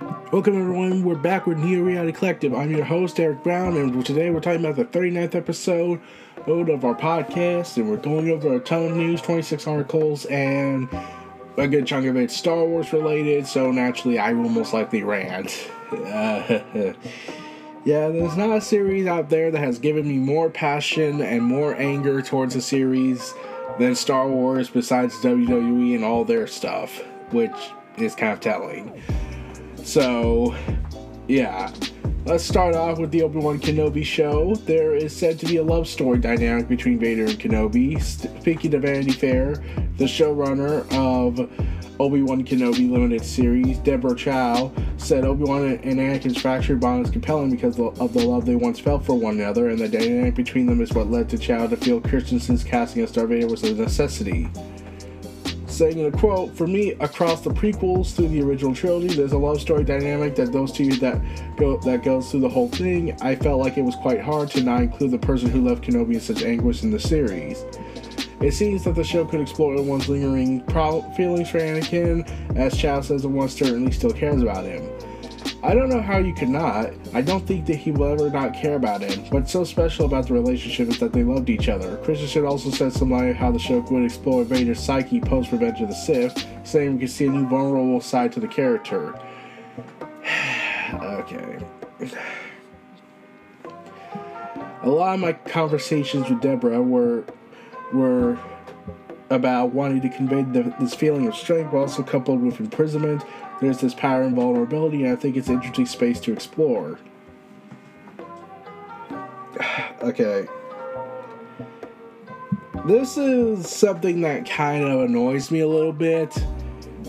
Welcome, everyone. We're back with Neo Reality Collective. I'm your host, Eric Brown, and today we're talking about the 39th episode of our podcast, and we're going over a ton of news, 26 articles, and a good chunk of it Star Wars related, so naturally I will most likely rant. Yeah, there's not a series out there that has given me more passion and more anger towards a series than Star Wars besides WWE and all their stuff, which is kind of telling. So, yeah. Let's start off with the Obi Wan Kenobi show. There is said to be a love story dynamic between Vader and Kenobi. Speaking to Vanity Fair, the showrunner of Obi Wan Kenobi limited series, Deborah Chow, said Obi Wan and Anakin's fractured bond is compelling because of the love they once felt for one another, and the dynamic between them is what led to Chow to feel Christensen's casting as Darth Vader was a necessity saying in a quote, "For me, across the prequels through the original trilogy, there's a love story dynamic that those two that go that goes through the whole thing. I felt like it was quite hard to not include the person who left Kenobi in such anguish in the series." It seems that the show could explore one's lingering pro- feelings for Anakin, as Chow says the one certainly still cares about him. I don't know how you could not. I don't think that he will ever not care about him. What's so special about the relationship is that they loved each other. Christensen also said something like how the show would explore Vader's psyche post Revenge of the Sith, saying we could see a new vulnerable side to the character. okay. A lot of my conversations with Deborah were were about wanting to convey the, this feeling of strength, but also coupled with imprisonment there's this power and vulnerability, and I think it's an interesting space to explore. okay. This is something that kind of annoys me a little bit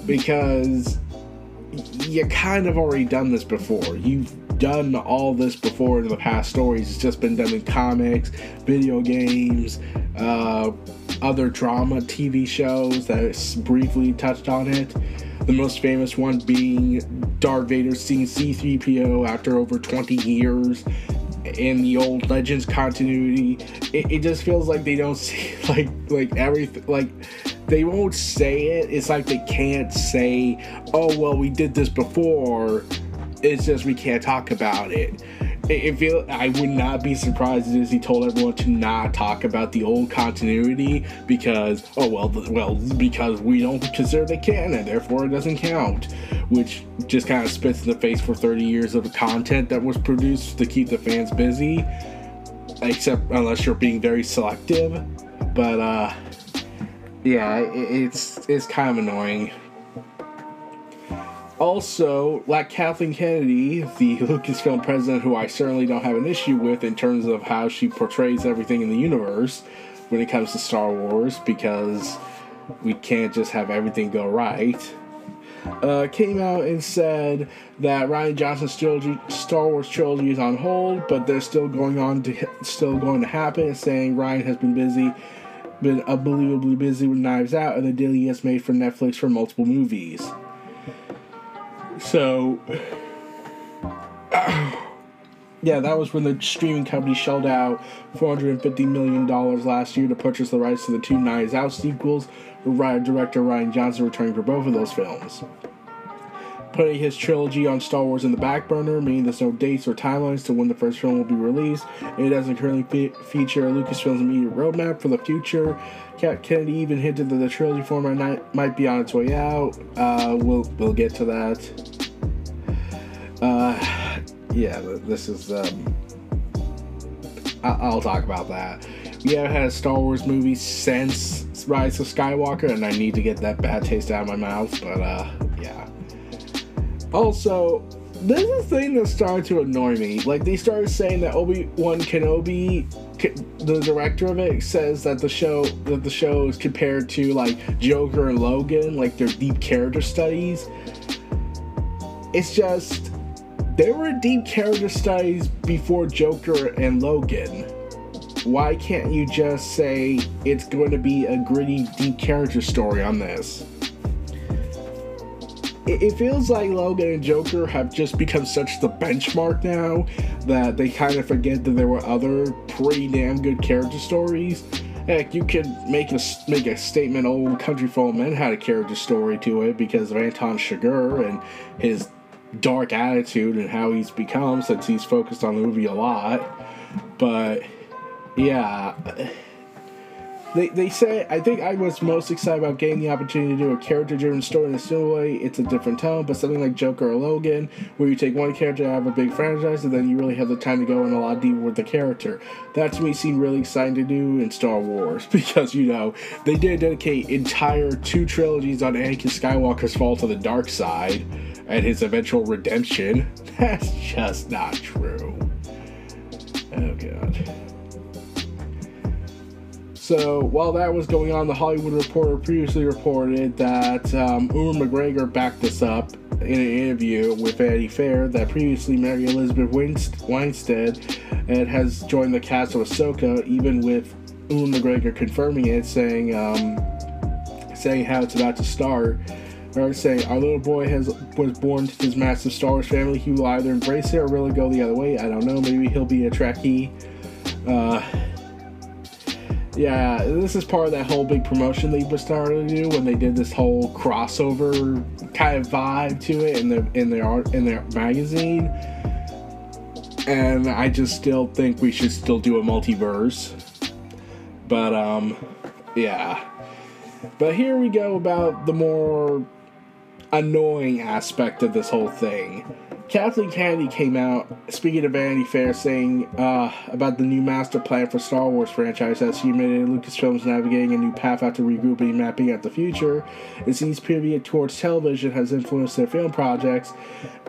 because you kind of already done this before. You've done all this before in the past stories. It's just been done in comics, video games, uh, other drama TV shows that briefly touched on it. The most famous one being Darth Vader seeing C3PO after over 20 years in the old Legends continuity. It, it just feels like they don't see like like everything like they won't say it. It's like they can't say, "Oh well, we did this before." It's just we can't talk about it it feel I would not be surprised if he told everyone to not talk about the old continuity because oh well well because we don't consider the canon therefore it doesn't count which just kind of spits in the face for 30 years of content that was produced to keep the fans busy except unless you're being very selective but uh yeah it, it's it's kind of annoying also, like Kathleen Kennedy, the Lucasfilm president, who I certainly don't have an issue with in terms of how she portrays everything in the universe when it comes to Star Wars, because we can't just have everything go right. Uh, came out and said that Rian Johnson's trilogy, Star Wars trilogy is on hold, but they're still going on to still going to happen. Saying Ryan has been busy, been unbelievably busy with Knives Out and the deal he has made for Netflix for multiple movies. So, yeah, that was when the streaming company shelled out $450 million last year to purchase the rights to the two Knives Out sequels, with director Rian Johnson returning for both of those films. Putting his trilogy on Star Wars in the back burner, meaning there's no dates or timelines to when the first film will be released. It doesn't currently fe- feature Lucasfilm's immediate roadmap for the future. Cat Kennedy even hinted that the trilogy format might be on its way out. Uh, we'll we'll get to that. Uh, yeah, this is. Um, I- will talk about that. We haven't had a Star Wars movie since Rise of Skywalker, and I need to get that bad taste out of my mouth. But uh, yeah. Also, this is a thing that started to annoy me. Like they started saying that Obi Wan Kenobi, the director of it, says that the show that the show is compared to like Joker and Logan, like their deep character studies. It's just there were deep character studies before Joker and Logan. Why can't you just say it's going to be a gritty, deep character story on this? It, feels like Logan and Joker have just become such the benchmark now that they kind of forget that there were other pretty damn good character stories. Heck, you could make a make a statement. Old Country for Men had a character story to it because of Anton Chigurh and his dark attitude and how he's become since he's focused on the movie a lot. But yeah. They, they say I think I was most excited about getting the opportunity to do a character driven story in a similar way. It's a different tone, but something like Joker or Logan, where you take one character out of a big franchise and then you really have the time to go in a lot deeper with the character. That to me seemed really exciting to do in Star Wars because you know they did dedicate entire two trilogies on Anakin Skywalker's fall to the dark side and his eventual redemption. That's just not true. Oh god. So while that was going on, the Hollywood Reporter previously reported that um, Ewan McGregor backed this up in an interview with Vanity Fair that previously Mary Elizabeth Winstead and has joined the cast of Ahsoka, even with Ewan McGregor confirming it, saying um, saying how it's about to start Or saying our little boy has was born to this massive Star Wars family. He will either embrace it or really go the other way. I don't know. Maybe he'll be a Trekkie. Uh, yeah, this is part of that whole big promotion were starting to do when they did this whole crossover kind of vibe to it in the in their art in their magazine. And I just still think we should still do a multiverse. But um yeah. But here we go about the more annoying aspect of this whole thing. Kathleen Kennedy came out speaking to Vanity Fair saying uh, about the new master plan for Star Wars franchise as she admitted Lucasfilm's navigating a new path after regrouping and mapping out the future. It seems pivot towards television has influenced their film projects,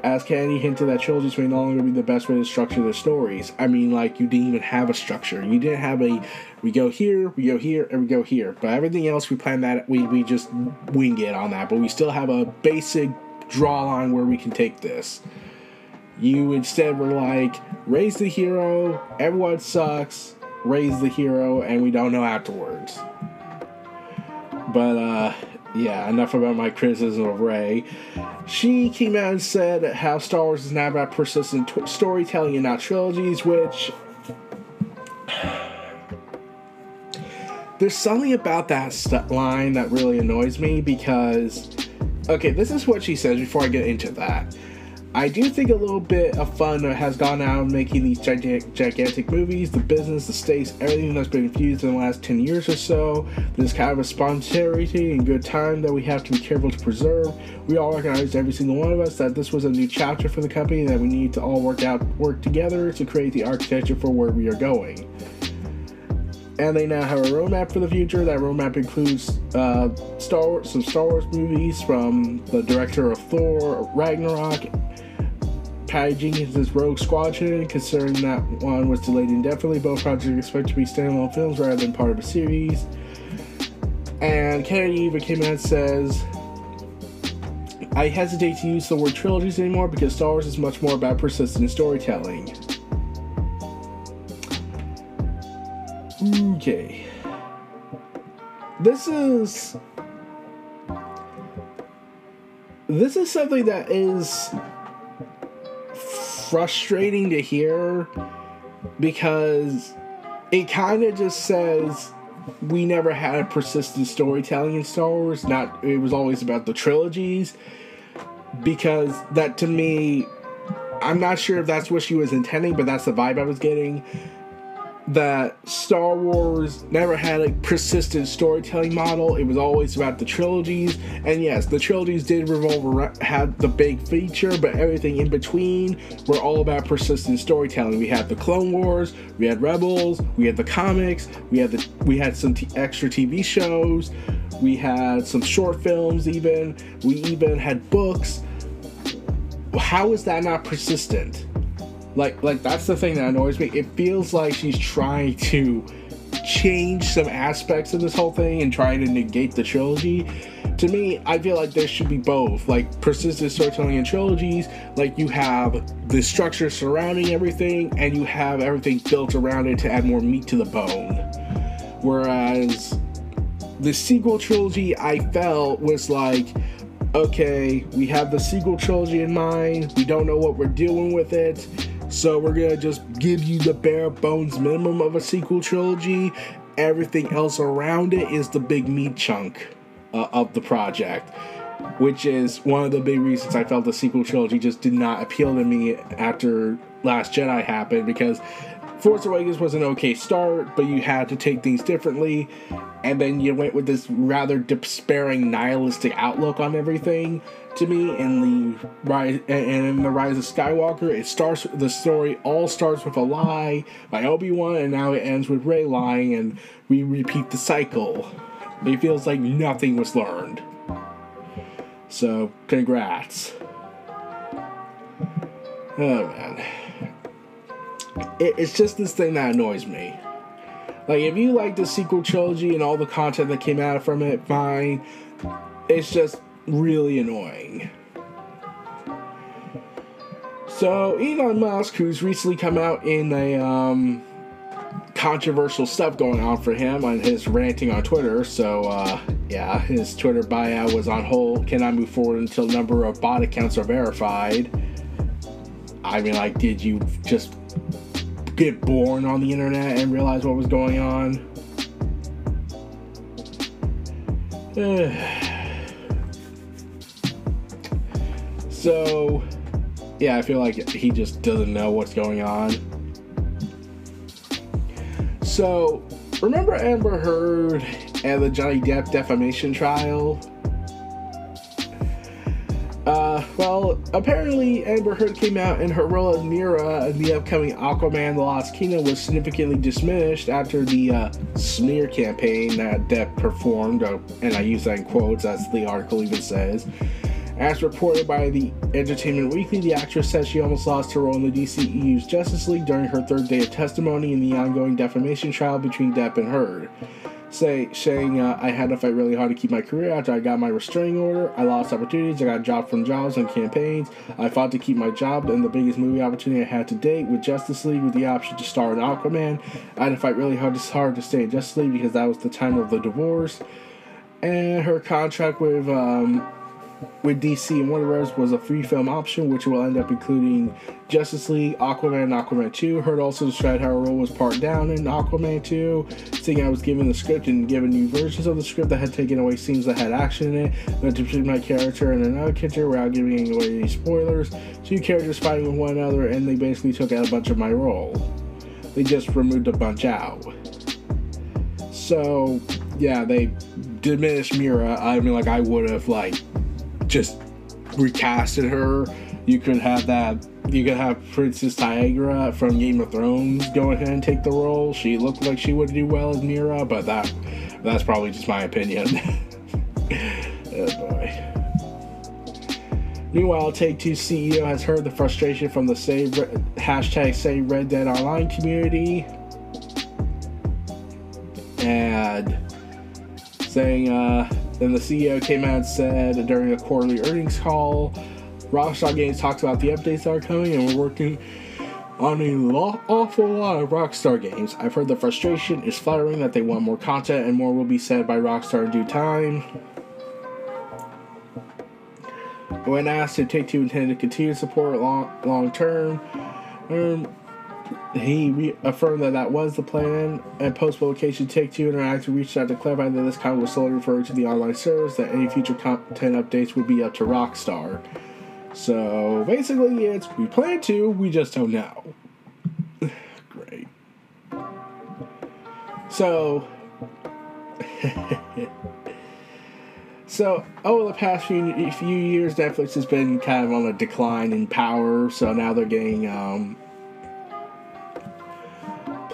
as Kennedy hinted that trilogies may no longer be the best way to structure their stories. I mean, like, you didn't even have a structure. You didn't have a, we go here, we go here, and we go here. But everything else, we plan that, we, we just wing it on that. But we still have a basic draw line where we can take this. You instead were like, raise the hero, everyone sucks, raise the hero, and we don't know afterwards. But, uh, yeah, enough about my criticism of Rey. She came out and said how Star Wars is now about persistent t- storytelling and not trilogies, which. There's something about that st- line that really annoys me because. Okay, this is what she says before I get into that. I do think a little bit of fun has gone out making these gigantic, gigantic movies. The business, the stakes, everything that's been infused in the last 10 years or so. This kind of a spontaneity and good time that we have to be careful to preserve. We all recognize, every single one of us, that this was a new chapter for the company that we need to all work out, work together to create the architecture for where we are going and they now have a roadmap for the future. That roadmap includes uh, Star Wars, some Star Wars movies from the director of Thor, Ragnarok, Patty Jenkins' Rogue Squadron, considering that one was delayed indefinitely. Both projects are expected to be standalone films rather than part of a series. And Kennedy even came out and says, I hesitate to use the word trilogies anymore because Star Wars is much more about persistent storytelling. Okay. This is. This is something that is frustrating to hear because it kind of just says we never had a persistent storytelling in Star Wars. Not it was always about the trilogies. because that to me, I'm not sure if that's what she was intending, but that's the vibe I was getting that Star Wars never had a persistent storytelling model. It was always about the trilogies, and yes, the trilogies did revolve around had the big feature, but everything in between were all about persistent storytelling. We had the Clone Wars, we had Rebels, we had the comics, we had the we had some t- extra TV shows, we had some short films, even we even had books. How is that not persistent? Like like that's the thing that annoys me. It feels like she's trying to change some aspects of this whole thing and trying to negate the trilogy. To me i feel like there should be both. Like persistent storytelling and trilogies like you have the structure surrounding everything and you have everything built around it to add more meat to the bone. Whereas the sequel trilogy i felt was like okay we have the sequel trilogy in mind. We don't know what we're doing with it so we're gonna just give you the bare bones minimum of a sequel trilogy. Everything else around it is the big meat chunk uh, of the project, which is one of the big reasons I felt the sequel trilogy just did not appeal to me after Last Jedi happened because Force Awakens was an okay start, but you had to take things differently, and then you went with this rather despairing, nihilistic outlook on everything to me in the rise and in the rise of Skywalker. It starts the story all starts with a lie by Obi Wan, and now it ends with Rey lying, and we repeat the cycle. It feels like nothing was learned. So, congrats. Oh man, it, it's just this thing that annoys me. Like, if you like the sequel trilogy and all the content that came out from it, fine. It's just really annoying. So Elon Musk, who's recently come out in a um, controversial stuff going on for him on his ranting on Twitter. So uh, yeah, his Twitter buyout was on hold. Cannot move forward until number of bot accounts are verified. I mean, like, did you just get born on the internet and realize what was going on? So, yeah, I feel like he just doesn't know what's going on. So, remember Amber Heard and the Johnny Depp defamation trial? Uh, well, apparently Amber Heard came out and her role as Mera in the upcoming Aquaman The Lost Kingdom was significantly diminished after the uh, smear campaign that Depp performed, uh, and I use that in quotes as the article even says. As reported by the Entertainment Weekly, the actress said she almost lost her role in the DCEU's Justice League during her third day of testimony in the ongoing defamation trial between Depp and Heard. Say, saying, uh, I had to fight really hard to keep my career after I got my restraining order. I lost opportunities. I got dropped from jobs and campaigns. I fought to keep my job and the biggest movie opportunity I had to date with Justice League with the option to star in Aquaman. I had to fight really hard to, hard to stay in Justice League because that was the time of the divorce. And her contract with um, with DC and Warner Bros. was a free film option, which will end up including Justice League, Aquaman, and Aquaman 2. Heard also described how her role was part down in Aquaman 2, saying I was given the script and given new versions of the script that had taken away scenes that had action in it, that depicted my character and another character without giving away any spoilers. Two characters fighting with one another, and they basically took out a bunch of my role. They just removed a bunch out. So, yeah, they diminished Mera. I mean, like, I would have, like, just recasted her. You could have that. You could have Princess Tiagra from Game of Thrones go ahead and take the role. She looked like she would do well as Mera, but that that's probably just my opinion. oh boy. Meanwhile, Take Two CEO has heard the frustration from the Save hashtag Save Red Dead Online community, and saying uh, then the CEO came out and said during a quarterly earnings call, Rockstar Games talks about the updates that are coming, and we're working on a lo- awful lot of Rockstar games. I've heard the frustration is flattering that they want more content, and more will be said by Rockstar in due time. When asked if Take Two intended to continue support long long term, um, he reaffirmed that that was the plan, and post publication Take Two Interactive reached out to clarify that this comment was solely referring to the online service, that any future content updates would be up to Rockstar. So basically, it's we plan to, we just don't know. Great. So. so over the past few few years, Netflix has been kind of on a decline in power. So now they're getting um,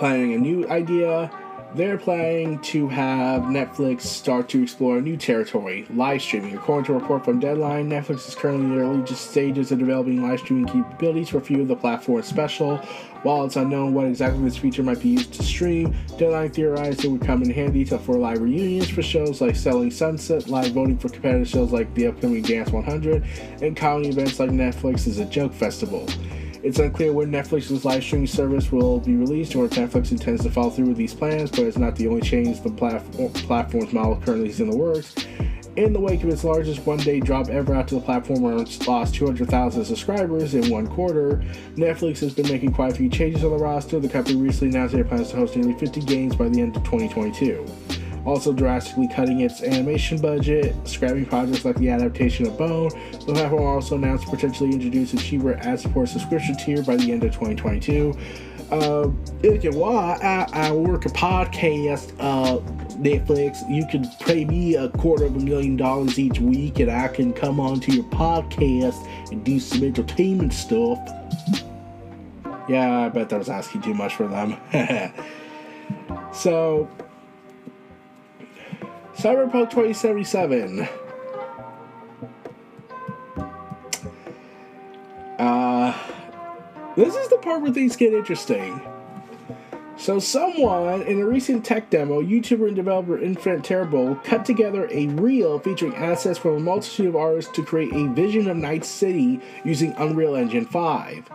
planning a new idea they're planning to have Netflix start to explore a new territory, live streaming. According to a report from Deadline, Netflix is currently in the early stages of developing live streaming capabilities for a few of the platform's special. While it's unknown what exactly this feature might be used to stream, Deadline theorized it would come in handy for live reunions for shows like Selling Sunset, live voting for competitive shows like the upcoming Dance 100, and comedy events like Netflix's A Joke Festival. It's unclear when Netflix's live streaming service will be released or if Netflix intends to follow through with these plans, but it's not the only change the platform, platform's model currently is in the works. In the wake of its largest one day drop ever after the platform lost 200,000 subscribers in one quarter, Netflix has been making quite a few changes on the roster. The company recently announced it plans to host nearly 50 games by the end of 2022 also drastically cutting its animation budget, scrapping projects like the adaptation of Bone. The platform also announced potentially introduce a cheaper ad support subscription tier by the end of 2022. Uh, while I, I work a podcast, uh, Netflix, you can pay me a quarter of a million dollars each week and I can come onto your podcast and do some entertainment stuff. Yeah, I bet that was asking too much for them. so, Cyberpunk 2077. Uh, this is the part where things get interesting. So, someone in a recent tech demo, YouTuber and developer Infant Terrible cut together a reel featuring assets from a multitude of artists to create a vision of Night City using Unreal Engine 5.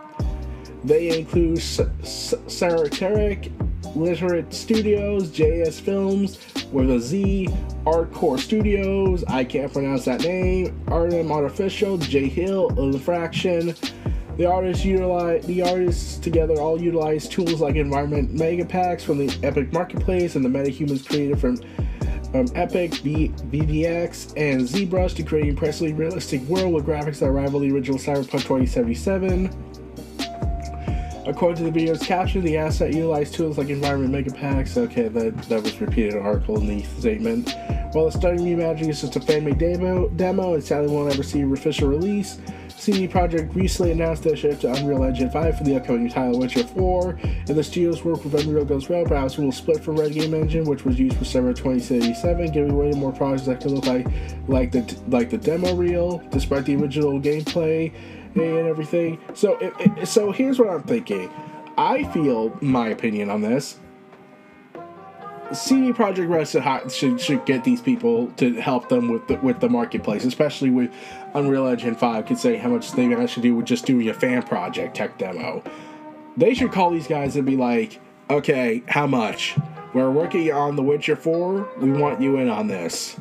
They include Sarah Tarek, Literate Studios, JS Films with a Z, Artcore Studios, I can't pronounce that name, Artem Artificial, J Hill, Infraction. The artists utilize the artists together all utilize tools like environment mega packs from the Epic Marketplace and the metahumans created from um, Epic, B- BBX, and ZBrush to create an impressively realistic world with graphics that rival the original Cyberpunk 2077. According to the video's caption, the asset utilized tools like environment mega packs. Okay, that, that was repeated article in the statement. While the starting reimagining is just a fan-made demo, demo, it sadly won't ever see an official release. CD Projekt recently announced their shift to Unreal Engine 5 for the upcoming title Witcher 4, and the studio's work with Unreal goes well. Perhaps will split from Red Game Engine, which was used for Cyber 2077, giving way to more projects that could look like like the like the demo reel, despite the original gameplay and everything. So, it, it, so here's what I'm thinking. I feel my opinion on this. CD Projekt Red should, should get these people to help them with the, with the marketplace, especially with Unreal Engine 5, could say how much they to do with just doing a fan project tech demo. They should call these guys and be like, okay, how much? We're working on The Witcher 4. We want you in on this.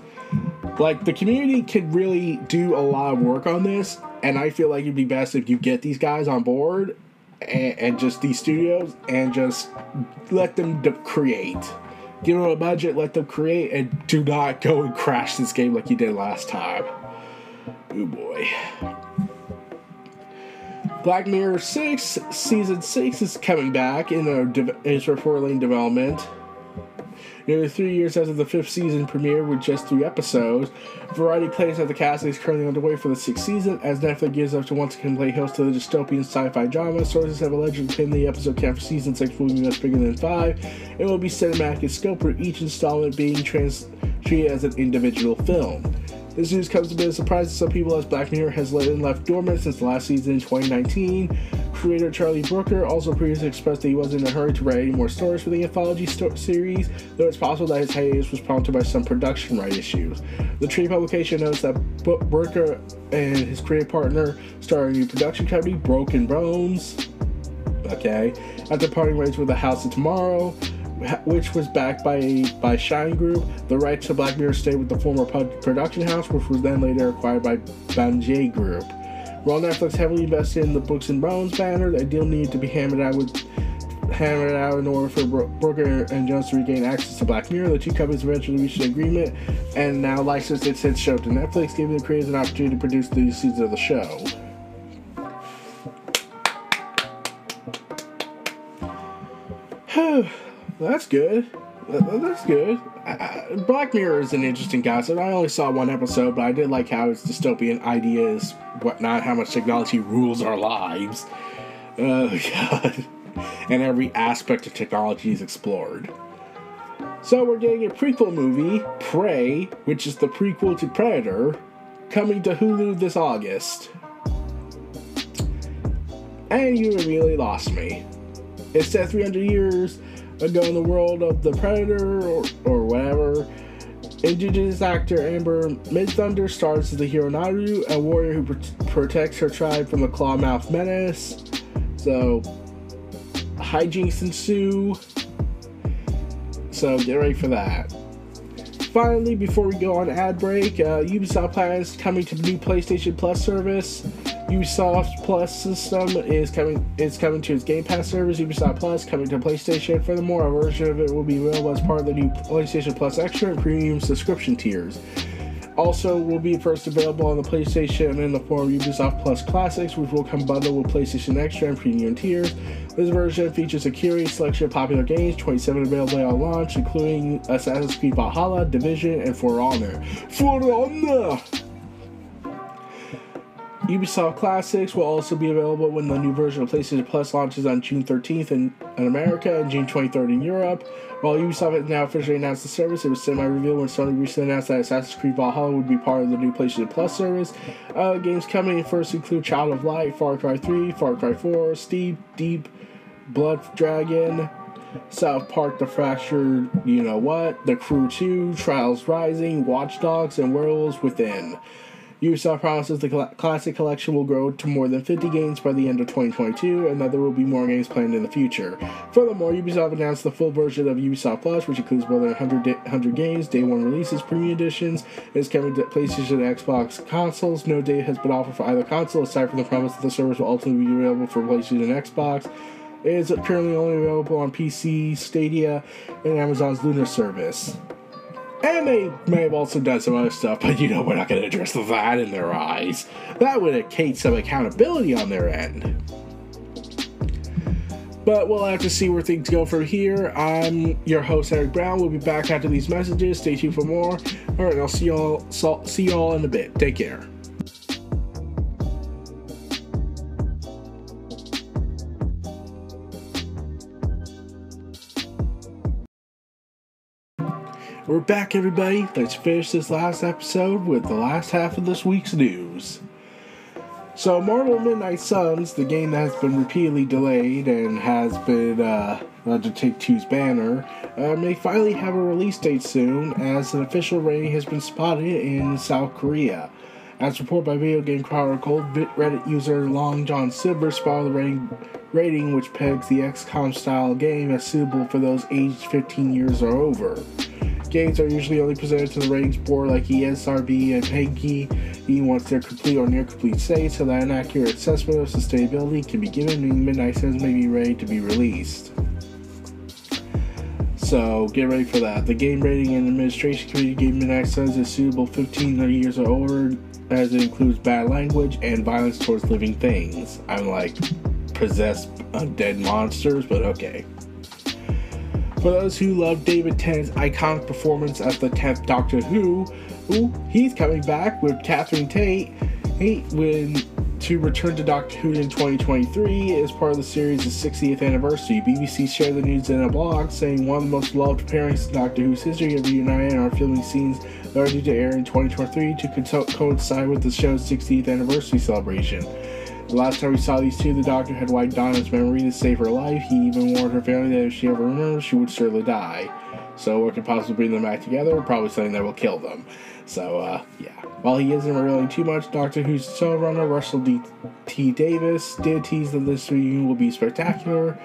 Like, the community could really do a lot of work on this, and I feel like it'd be best if you get these guys on board and, and just these studios and just let them de- create. Give them a budget, let them create, and do not go and crash this game like you did last time. Oh boy. Black Mirror 6 Season 6 is coming back in a de- is in development. Nearly three years after the fifth season premiere with just three episodes, Variety claims that the casting is currently underway for the sixth season as Netflix gears up to once again play host to the dystopian sci-fi drama. Sources have allegedly pinned the episode count for season six will be much bigger than five and will be cinematic in scope, with each installment being trans- treated as an individual film. This news comes bit of a surprise to some people as Black Mirror has been left dormant since last season in 2019. Creator Charlie Brooker also previously expressed that he wasn't in a hurry to write any more stories for the anthology sto- series, though it's possible that his hiatus was prompted by some production right issues. The Tree publication notes that Brooker and his creative partner start a new production company, Broke and Bones. Okay, after parting ways with the House of Tomorrow, which was backed by by Shine Group. The rights to Black Mirror stayed with the former production house, which was then later acquired by Banijay Group. While Netflix heavily invested in the Broke and Bones banner, the deal needed to be hammered out with hammered out in order for Brooker and Jones to regain access to Black Mirror. The two companies eventually reached an agreement and now licensed its hit show to Netflix, giving the creators an opportunity to produce the season of the show. Whew. That's good. That's good. Black Mirror is an interesting concept. I only saw one episode, but I did like how its dystopian ideas, whatnot, how much technology rules our lives. Oh, God. And every aspect of technology is explored. So we're getting a prequel movie, Prey, which is the prequel to Predator, coming to Hulu this August. And you immediately lost me. It's said 300 years ago in the world of the Predator or, or whatever. Indigenous actor Amber Midthunder stars as the hero Naru, a warrior who pr- protects her tribe from the Clawmouth menace. So, hijinks ensue. So, get ready for that. Finally, before we go on ad break, uh, Ubisoft plans coming to the new PlayStation Plus service. Ubisoft Plus system is coming is coming to its Game Pass service. Ubisoft Plus coming to PlayStation. Furthermore, a version of it will be available as part of the new PlayStation Plus Extra and Premium subscription tiers. Also, will be first available on the PlayStation in the form of Ubisoft Plus Classics, which will come bundled with PlayStation Extra and Premium tiers. This version features a curated selection of popular games, 27 available on launch, including Assassin's Creed Valhalla, Division, and For Honor. For Honor! Ubisoft Classics will also be available when the new version of PlayStation Plus launches on June 13th in, in America and June 23rd in Europe. While Ubisoft has now officially announced the service, it was semi-revealed when Sony recently announced that Assassin's Creed Valhalla would be part of the new PlayStation Plus service. Uh, games coming first include Child of Light, Far Cry 3, Far Cry 4, Steep, Deep, Blood Dragon, South Park The Fractured, You Know What, The Crew 2, Trials Rising, Watch Dogs, and Werewolves Within. Ubisoft promises the Classic Collection will grow to more than 50 games by the end of 2022, and that there will be more games planned in the future. Furthermore, Ubisoft announced the full version of Ubisoft Plus, which includes more than 100, 100 games, day one releases, premium editions, and is coming to PlayStation and Xbox consoles. No date has been offered for either console, aside from the promise that the service will ultimately be available for PlayStation and Xbox. It is currently only available on PC, Stadia, and Amazon's Luna service. And they may have also done some other stuff, but you know, we're not going to address that in their eyes. That would indicate some accountability on their end. But we'll have to see where things go from here. I'm your host, Eric Brown. We'll be back after these messages. Stay tuned for more. All right, I'll see y'all, see y'all in a bit. Take care. We're back, everybody. Let's finish this last episode with the last half of this week's news. So, Marvel Midnight Suns, the game that has been repeatedly delayed and has been uh, under Take Two's banner, uh, may finally have a release date soon, as an official rating has been spotted in South Korea. As reported by Video Game Chronicle, Reddit user Long John Silver spotted the rating, rating which pegs the XCOM style game as suitable for those aged 15 years or over. Games are usually only presented to the ratings board like ESRB and PEGI once they're complete or near complete state so that an accurate assessment of sustainability can be given and Midnight Suns may be ready to be released. So get ready for that. The game rating and administration committee gave Midnight Suns is suitable 15 years or older as it includes bad language and violence towards living things. I'm like possessed undead monsters, but okay. For those who love David Tennant's iconic performance as the 10th Doctor Who, ooh, he's coming back with Catherine Tate hey, when to return to Doctor Who in 2023 as part of the series' 60th anniversary. BBC shared the news in a blog saying one of the most loved pairings in Doctor Who's history have reunited and are filming scenes that are due to air in 2023 to coincide with the show's 60th anniversary celebration. The last time we saw these two, the doctor had wiped Donna's memory to save her life. He even warned her family that if she ever remembers, she would surely die. So, what could possibly bring them back together? Probably something that will kill them. So, uh, yeah. While he isn't revealing too much, Doctor Who's showrunner Russell D. T. Davies did tease that this reunion will be spectacular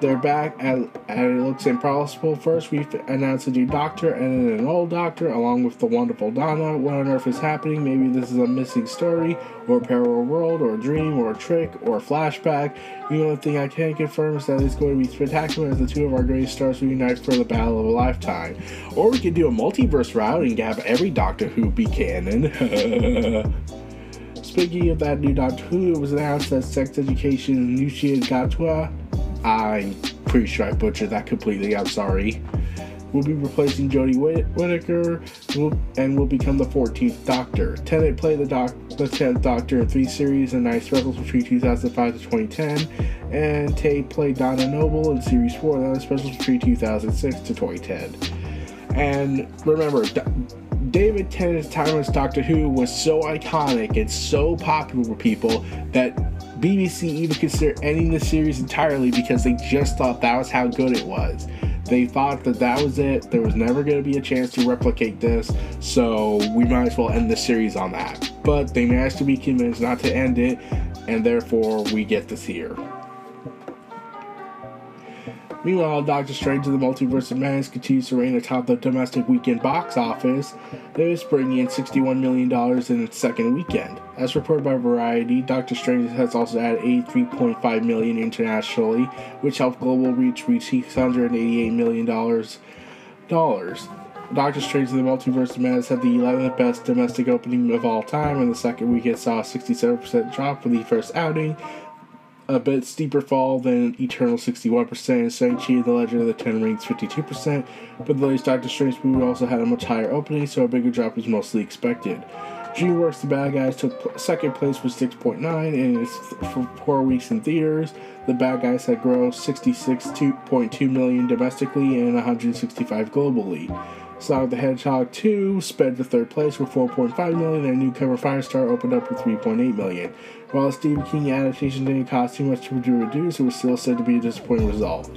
they're back and, and it looks impossible. First, we announced a new doctor and then an old doctor, along with the wonderful Donna. What on earth is happening? Maybe this is a missing story, or a parallel world, or a dream, or a trick, or a flashback. The only thing I can confirm is that it's going to be spectacular as the two of our greatest stars reunite for the battle of a lifetime. Or we could do a multiverse route and have every Doctor Who be canon. Speaking of that new Doctor Who, it was announced that sex education Nushia Gatwa I'm pretty sure I butchered that completely. I'm sorry. Will be replacing Jodie Whittaker and will become the 14th Doctor. Tennant played the, doc- the 10th Doctor in three series and nine specials between 2005 to 2010, and Tate played Donna Noble in series 4 and nine specials between 2006 to 2010. And remember, David Tennant's time as Doctor Who was so iconic and so popular with people that BBC even considered ending the series entirely because they just thought that was how good it was. They thought that that was it. There was never going to be a chance to replicate this, so we might as well end the series on that. But they managed to be convinced not to end it, and therefore we get this here. Meanwhile, Doctor Strange and the Multiverse of Madness continues to reign atop the domestic weekend box office. It is bringing in $61 million in its second weekend. As reported by Variety, Doctor Strange has also added $83.5 million internationally, which helped global reach reach $688 million. Doctor Strange and the Multiverse of Madness had the 11th best domestic opening of all time, and the second weekend saw a 67% drop for the first outing, a bit steeper fall than Eternal 61% and Shang-Chi the Legend of the Ten Rings 52%, but the latest Doctor Strange movie also had a much higher opening, so a bigger drop was mostly expected. DreamWorks The Bad Guys took second place with 6.9 and it's for four weeks in theaters. The Bad Guys had grossed 66.2 million domestically and 165 globally. Sonic the Hedgehog 2 sped to third place with 4.5 million, and newcomer Firestar opened up with 3.8 million. While the Stephen King adaptation didn't cost too much to produce, it was still said to be a disappointing result.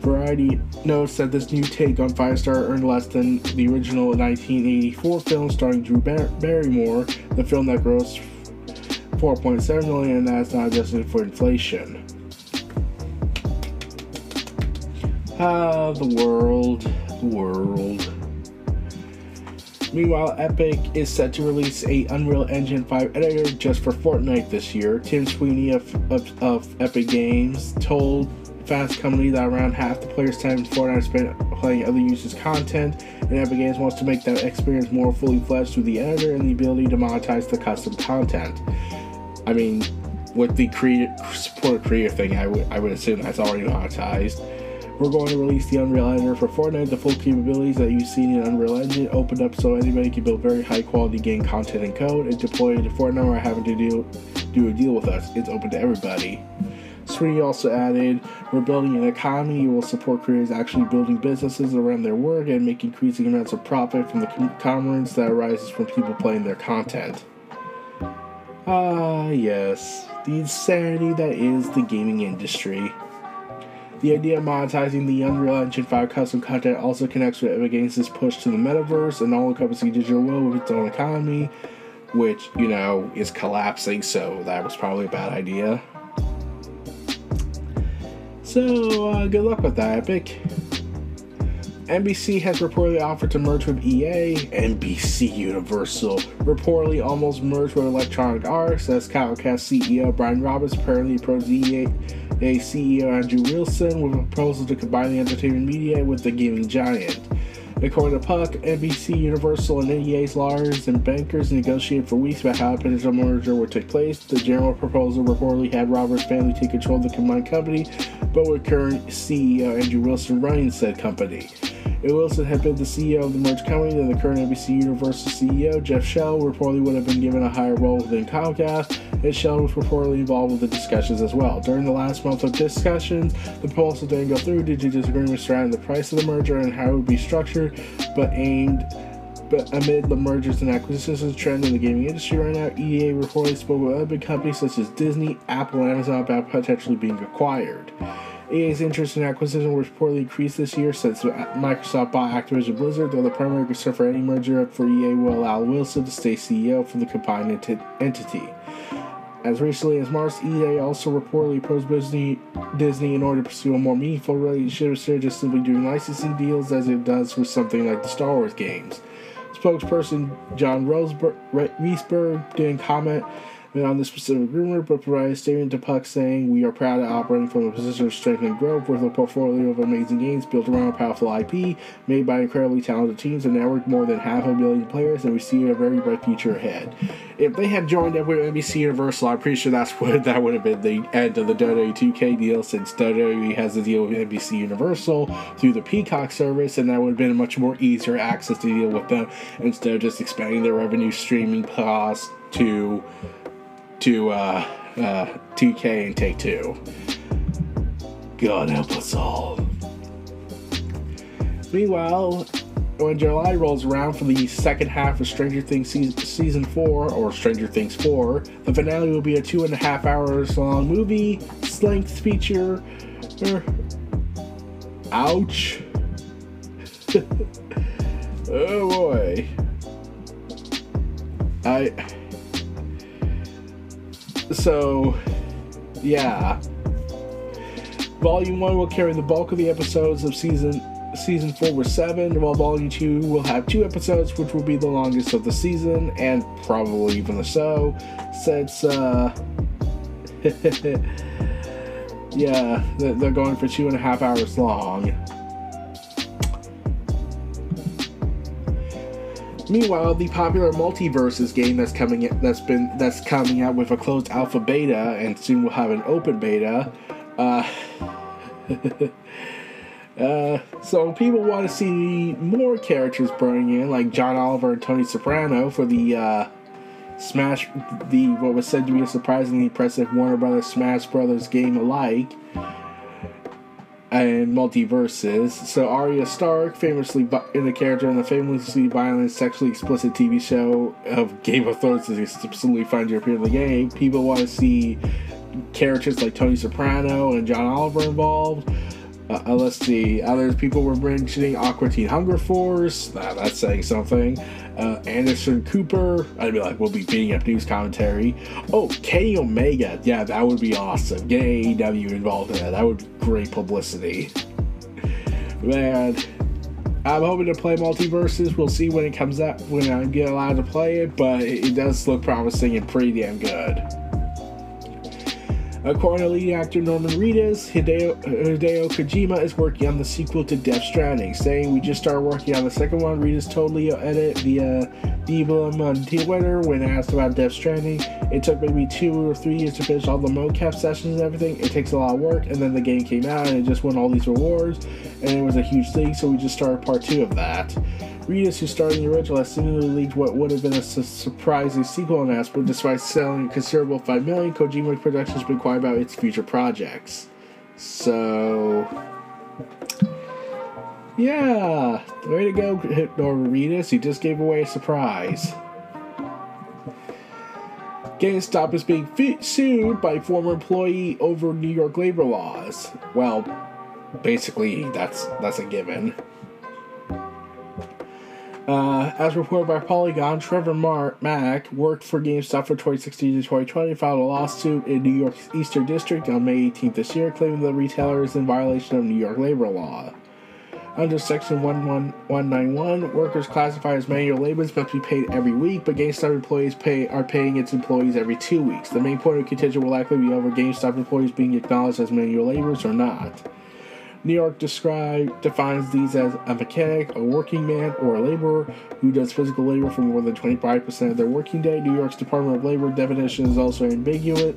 Variety notes that this new take on Firestar earned less than the original 1984 film starring Drew Bar- Barrymore, the film that grossed 4.7 million, and that's not adjusted for inflation. Ah, the world, the world. Meanwhile, Epic is set to release a Unreal Engine 5 editor just for Fortnite this year. Tim Sweeney of, of, of Epic Games told Fast Company that around half the players' time in Fortnite is spent playing other users' content, and Epic Games wants to make that experience more fully fledged through the editor and the ability to monetize the custom content. I mean, with the creator support creator thing, I would I would assume that's already monetized. We're going to release the Unreal Engine for Fortnite. The full capabilities that you've seen in Unreal Engine opened up so anybody can build very high quality game content and code and deploy it to Fortnite without having to do, do a deal with us. It's open to everybody. Sweeney also added, We're building an economy that will support creators actually building businesses around their work and make increasing amounts of profit from the commerce that arises from people playing their content. Ah, yes, the insanity that is the gaming industry. The idea of monetizing the Unreal Engine 5 custom content also connects with Epic Games' push to the metaverse and all encompassing digital world with its own economy, which, you know, is collapsing, so that was probably a bad idea. So, uh, good luck with that, Epic. NBC has reportedly offered to merge with EA. NBC Universal reportedly almost merged with Electronic Arts as Comcast CEO Brian Roberts apparently approached EA a CEO Andrew Wilson with a proposal to combine the entertainment media with the gaming giant. According to Puck, NBC, Universal, and EA's lawyers and bankers negotiated for weeks about how a potential merger would take place. The general proposal reportedly had Roberts' family take control of the combined company, but with current CEO Andrew Wilson running said company. If Wilson had been the CEO of the merged company, then the current NBC Universal CEO, Jeff Shell, reportedly would have been given a higher role within Comcast, and Shell was reportedly involved with the discussions as well. During the last month of discussions, the proposal didn't go through due to disagreements surrounding the price of the merger and how it would be structured, but aimed but amid the mergers and acquisitions is a trend in the gaming industry right now, EA reportedly spoke with other big companies such as Disney, Apple, and Amazon about potentially being acquired. EA's interest in acquisition was reportedly increased this year since Microsoft bought Activision Blizzard, though the primary concern for any merger up for EA will allow Wilson to stay CEO for the combined ent- entity. As recently as March, EA also reportedly approached Disney, Disney in order to pursue a more meaningful relationship instead of simply doing licensing deals as it does with something like the Star Wars games. Spokesperson John Reseburg didn't comment on this specific rumor, but provided a statement to Puck saying, We are proud of operating from a position of strength and growth with a portfolio of amazing games built around powerful IP, made by incredibly talented teams and network more than half a million players, and we see a very bright future ahead. If they had joined up with NBC Universal, I'm pretty sure that's what that would have been the end of the WWE 2K deal since WWE has a deal with NBC Universal through the Peacock service, and that would have been a much more easier access to deal with them instead of just expanding their revenue streaming costs to to uh, uh, 2K and Take Two. God help us all. Meanwhile, when July rolls around for the second half of Stranger Things season, 4, or Stranger Things 4, the finale will be a two and a half hours long movie, length feature. Er, ouch. oh boy. I. So, yeah. Volume 1 will carry the bulk of the episodes of season season 4 with 7, while volume 2 will have 2 episodes, which will be the longest of the season, and probably even the so, since, uh. yeah, they're going for two and a half hours long. Meanwhile, the popular MultiVersus game that's coming that's been that's coming out with a closed alpha beta and soon will have an open beta. Uh, uh, so people want to see more characters burning in, like John Oliver and Tony Soprano for the uh, Smash, the what was said to be a surprisingly impressive Warner Brothers Smash Brothers game alike and MultiVersus. So Arya Stark, famously in the character in the famously violent, sexually explicit TV show of Game of Thrones, is absolutely fine to appear in the game. People want to see characters like Tony Soprano and John Oliver involved. Uh, uh, let's see. Others people were mentioning Aqua Teen Hunger Force. that's saying something. Uh, Anderson Cooper. I'd be like, we'll be beating up news commentary. Oh, Kenny Omega. Yeah, that would be awesome. Get AEW involved in that. That would be great publicity. Man, I'm hoping to play MultiVersus. We'll see when it comes out, when I get allowed to play it, but it does look promising and pretty damn good. According to lead actor Norman Reedus, Hideo, Hideo, Kojima is working on the sequel to Death Stranding, saying we just started working on the second one. Reedus told Leo Edit via Deblum on Twitter when asked about Death Stranding. It took maybe two or three years to finish all the mocap sessions and everything. It takes a lot of work, and then the game came out and it just won all these rewards, and it was a huge thing, so we just started part two of that. Reedus, who starred in the original, has seemingly leaked what would have been a su- surprising sequel announcement. Despite selling a considerable 5 million, Kojima Productions has been quiet about its future projects. So. Yeah, way to go, Reedus. He just gave away a surprise. GameStop is being sued by former employee over New York labor laws. Well, basically, that's that's a given. Uh, as reported by Polygon, Trevor Mar- Mack worked for GameStop from 2016 to 2020, filed a lawsuit in New York's Eastern District on May 18th this year, claiming the retailer is in violation of New York labor law. Under Section 11191, workers classified as manual laborers must be paid every week, but GameStop employees pay are paying its employees every two weeks. The main point of contention will likely be over GameStop employees being acknowledged as manual laborers or not. New York describe, defines these as a mechanic, a working man, or a laborer who does physical labor for more than 25% of their working day. New York's Department of Labor definition is also ambiguous,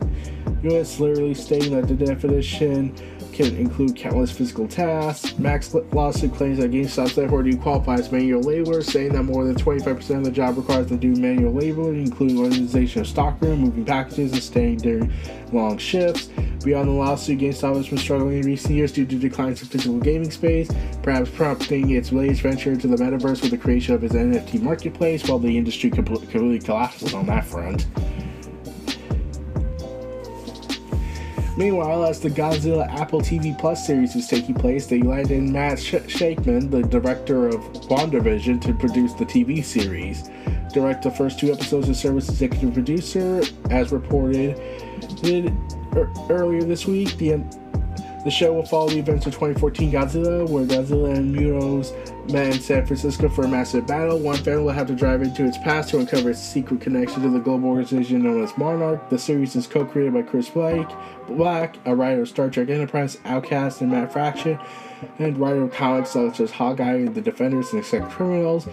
US literally stating that the definition can include countless physical tasks. Mack's lawsuit claims that GameStop therefore do qualify as manual labor, saying that more than 25% of the job requires to do manual labor, including organization of stockroom, moving packages, and staying during long shifts. Beyond the lawsuit, GameStop has been struggling in recent years due to declines in physical gaming space, perhaps prompting its latest venture into the metaverse with the creation of its NFT marketplace, while the industry completely collapses on that front. Meanwhile, as the Godzilla Apple TV Plus series is taking place, they landed in Matt Sh- Shakman, the director of WandaVision, to produce the TV series. Direct the first two episodes and serve as executive producer, as reported er- earlier this week. The The show will follow the events of 2014 Godzilla, where Godzilla and MUTOs met in San Francisco for a massive battle. One fan will have to drive into its past to uncover its secret connection to the global organization known as Monarch. The series is co-created by Chris Blake, Black, a writer of Star Trek Enterprise, Outcast, and Matt Fraction, and writer of comics such as Hawkeye The Defenders and Except Criminals.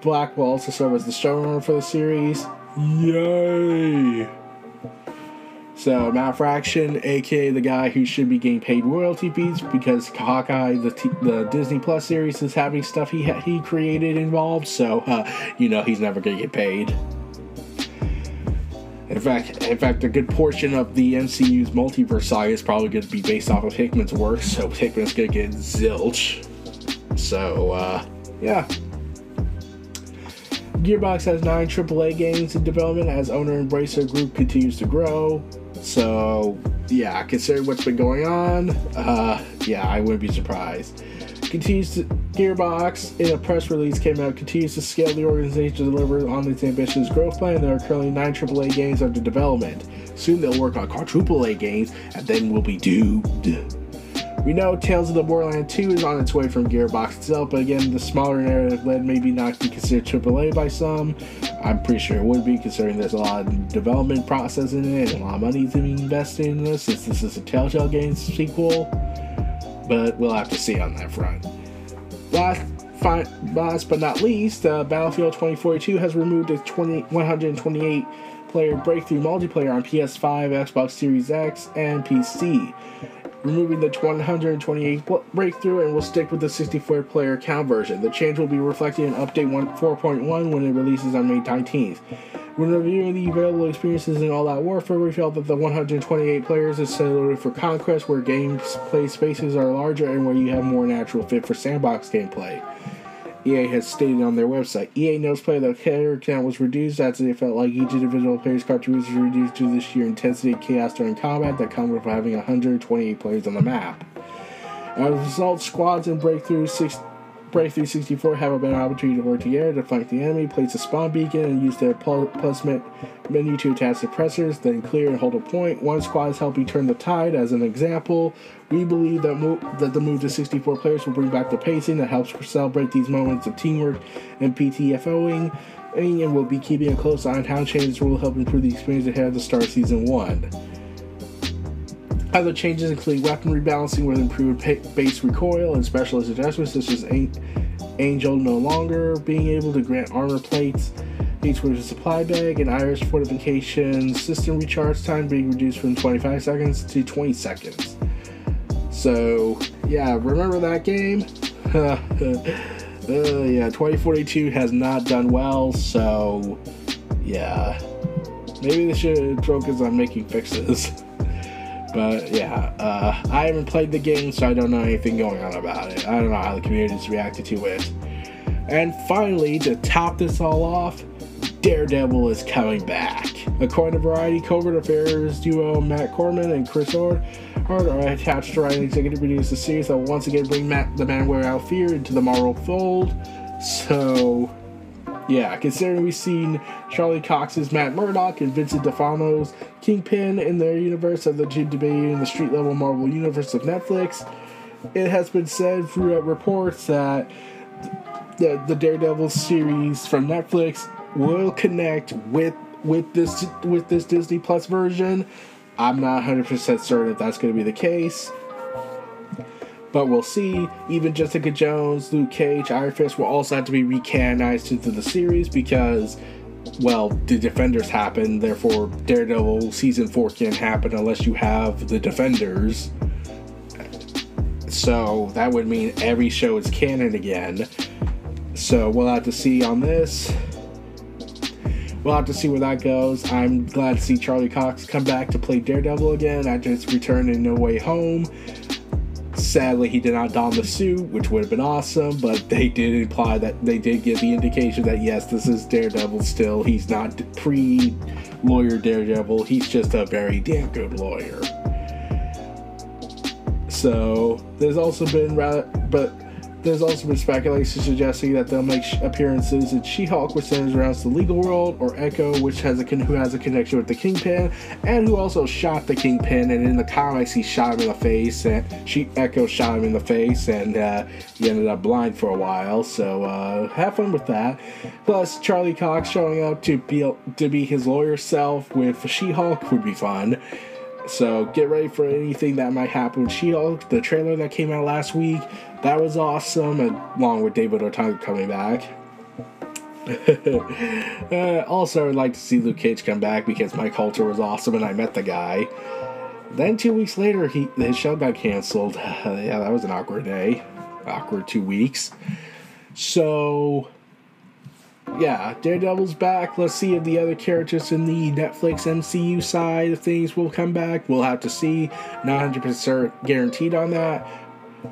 Black will also serve as the showrunner for the series. Yay! So Matt Fraction, aka the guy who should be getting paid royalty fees because Hawkeye, the t- the Disney Plus series, is having stuff he ha- he created involved. So uh, you know he's never gonna get paid. In fact, in fact, a good portion of the MCU's multiverse saga is probably going to be based off of Hickman's work. So Hickman's gonna get zilch. So uh, yeah. Gearbox has nine AAA games in development as owner Embracer Group continues to grow. So, yeah, considering what's been going on, uh, yeah, I wouldn't be surprised. Continues to, Gearbox, in a press release came out, continues to scale the organization to deliver on its ambitious growth plan. There are currently nine AAA games under development. Soon they'll work on quadruple A games, and then we'll be doomed. We know Tales of the Borderland 2 is on its way from Gearbox itself, but again, the smaller narrative led maybe not be considered AAA by some. I'm pretty sure it would be, considering there's a lot of development process in it and a lot of money to be invested in this, since this is a Telltale Games sequel. But we'll have to see on that front. Last, last but not least, uh, Battlefield 2042 has removed its 20, 128 player breakthrough multiplayer on PS5, Xbox Series X, and PC removing the 128 breakthrough and will stick with the 64 player count version. The change will be reflected in Update 4.1 when it releases on May 19th. When reviewing the available experiences in All Out Warfare, we felt that the 128 players is suited for Conquest, where gameplay spaces are larger and where you have more natural fit for sandbox gameplay. EA has stated on their website. EA knows play that player count was reduced as they felt like each individual player's contributions were reduced to this sheer intensity of chaos during combat that come with having 128 players on the map. As a result, squads and breakthroughs Breakthrough 64 have a better opportunity to work together to flank the enemy, place a spawn beacon, and use their plus menu to attach suppressors, then clear and hold a point. One squad is helping turn the tide. As an example, we believe that, mo- that the move to 64 players will bring back the pacing that helps celebrate these moments of teamwork and PTFOing, and we'll be keeping a close eye on how changes will help improve the experience ahead of the start of Season 1. Other changes include weapon rebalancing with improved base recoil and specialist adjustments such as Angel no longer being able to grant armor plates each with a supply bag and Irish fortification system recharge time being reduced from 25 seconds to 20 seconds. So, yeah, remember that game? uh, yeah, 2042 has not done well, so yeah. Maybe they should focus on making fixes. But yeah, uh, I haven't played the game, so I don't know anything going on about it. I don't know how the community's reacted to it. And finally, to top this all off, Daredevil is coming back. According to Variety, Covert Affairs duo Matt Corman and Chris Ord are attached to write and executive produce a series that will once again bring Matt, the man without fear into the Marvel fold. So, yeah, considering we've seen Charlie Cox's Matt Murdock and Vincent D'Onofrio's Kingpin in their universe of the debating in the street level Marvel universe of Netflix, it has been said throughout reports that the, the Daredevil series from Netflix will connect with with this with this Disney Plus version. I'm not 100% certain if that's going to be the case. But we'll see. Even Jessica Jones, Luke Cage, Iron Fist will also have to be recanonized into the series because, well, the Defenders happen. Therefore, Daredevil season four can't happen unless you have the Defenders. So that would mean every show is canon again. So we'll have to see on this. We'll have to see where that goes. I'm glad to see Charlie Cox come back to play Daredevil again after his return in No Way Home. Sadly, he did not don the suit, which would have been awesome, but they did imply that they did give the indication that yes, this is Daredevil still. He's not pre lawyer Daredevil, he's just a very damn good lawyer. So, there's also been rather, but There's also been speculation suggesting that they'll make appearances in She-Hulk, which centers around the legal world, or Echo, which has a who has a connection with the Kingpin, and who also shot the Kingpin. And in the comics, he shot him in the face, and she Echo shot him in the face, and uh, he ended up blind for a while. So uh, have fun with that. Plus, Charlie Cox showing up to be to be his lawyer self with She-Hulk would be fun. So get ready for anything that might happen with She-Hulk. The trailer that came out last week, that was awesome, along with David Otunga coming back. uh, also, I'd like to see Luke Cage come back because Mike Colter was awesome and I met the guy. Then two weeks later, he his show got canceled. yeah, that was an awkward day, awkward two weeks. So yeah, Daredevil's back. Let's see if the other characters in the Netflix MCU side of things will come back. We'll have to see. Not 100% guaranteed on that.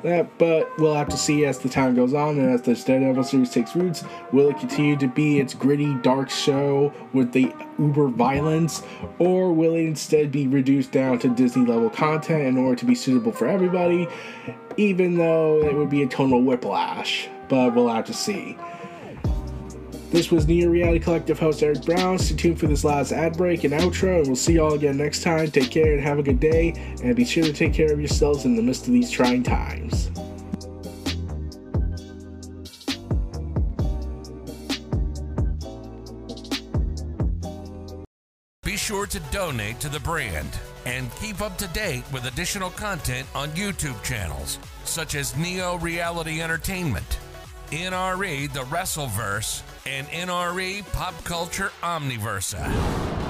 That, but we'll have to see as the time goes on and as this Daredevil series takes roots. Will it continue to be its gritty, dark show with the uber violence, or will it instead be reduced down to Disney level content in order to be suitable for everybody, even though it would be a tonal whiplash? But we'll have to see. This was Neo Reality Collective host Eric Brown. Stay tuned for this last ad break and outro, and we'll see you all again next time. Take care and have a good day, and be sure to take care of yourselves in the midst of these trying times. Be sure to donate to the brand and keep up to date with additional content on YouTube channels such as Neo Reality Entertainment, NRE The Wrestleverse, and NRE Pop Culture Omniversa.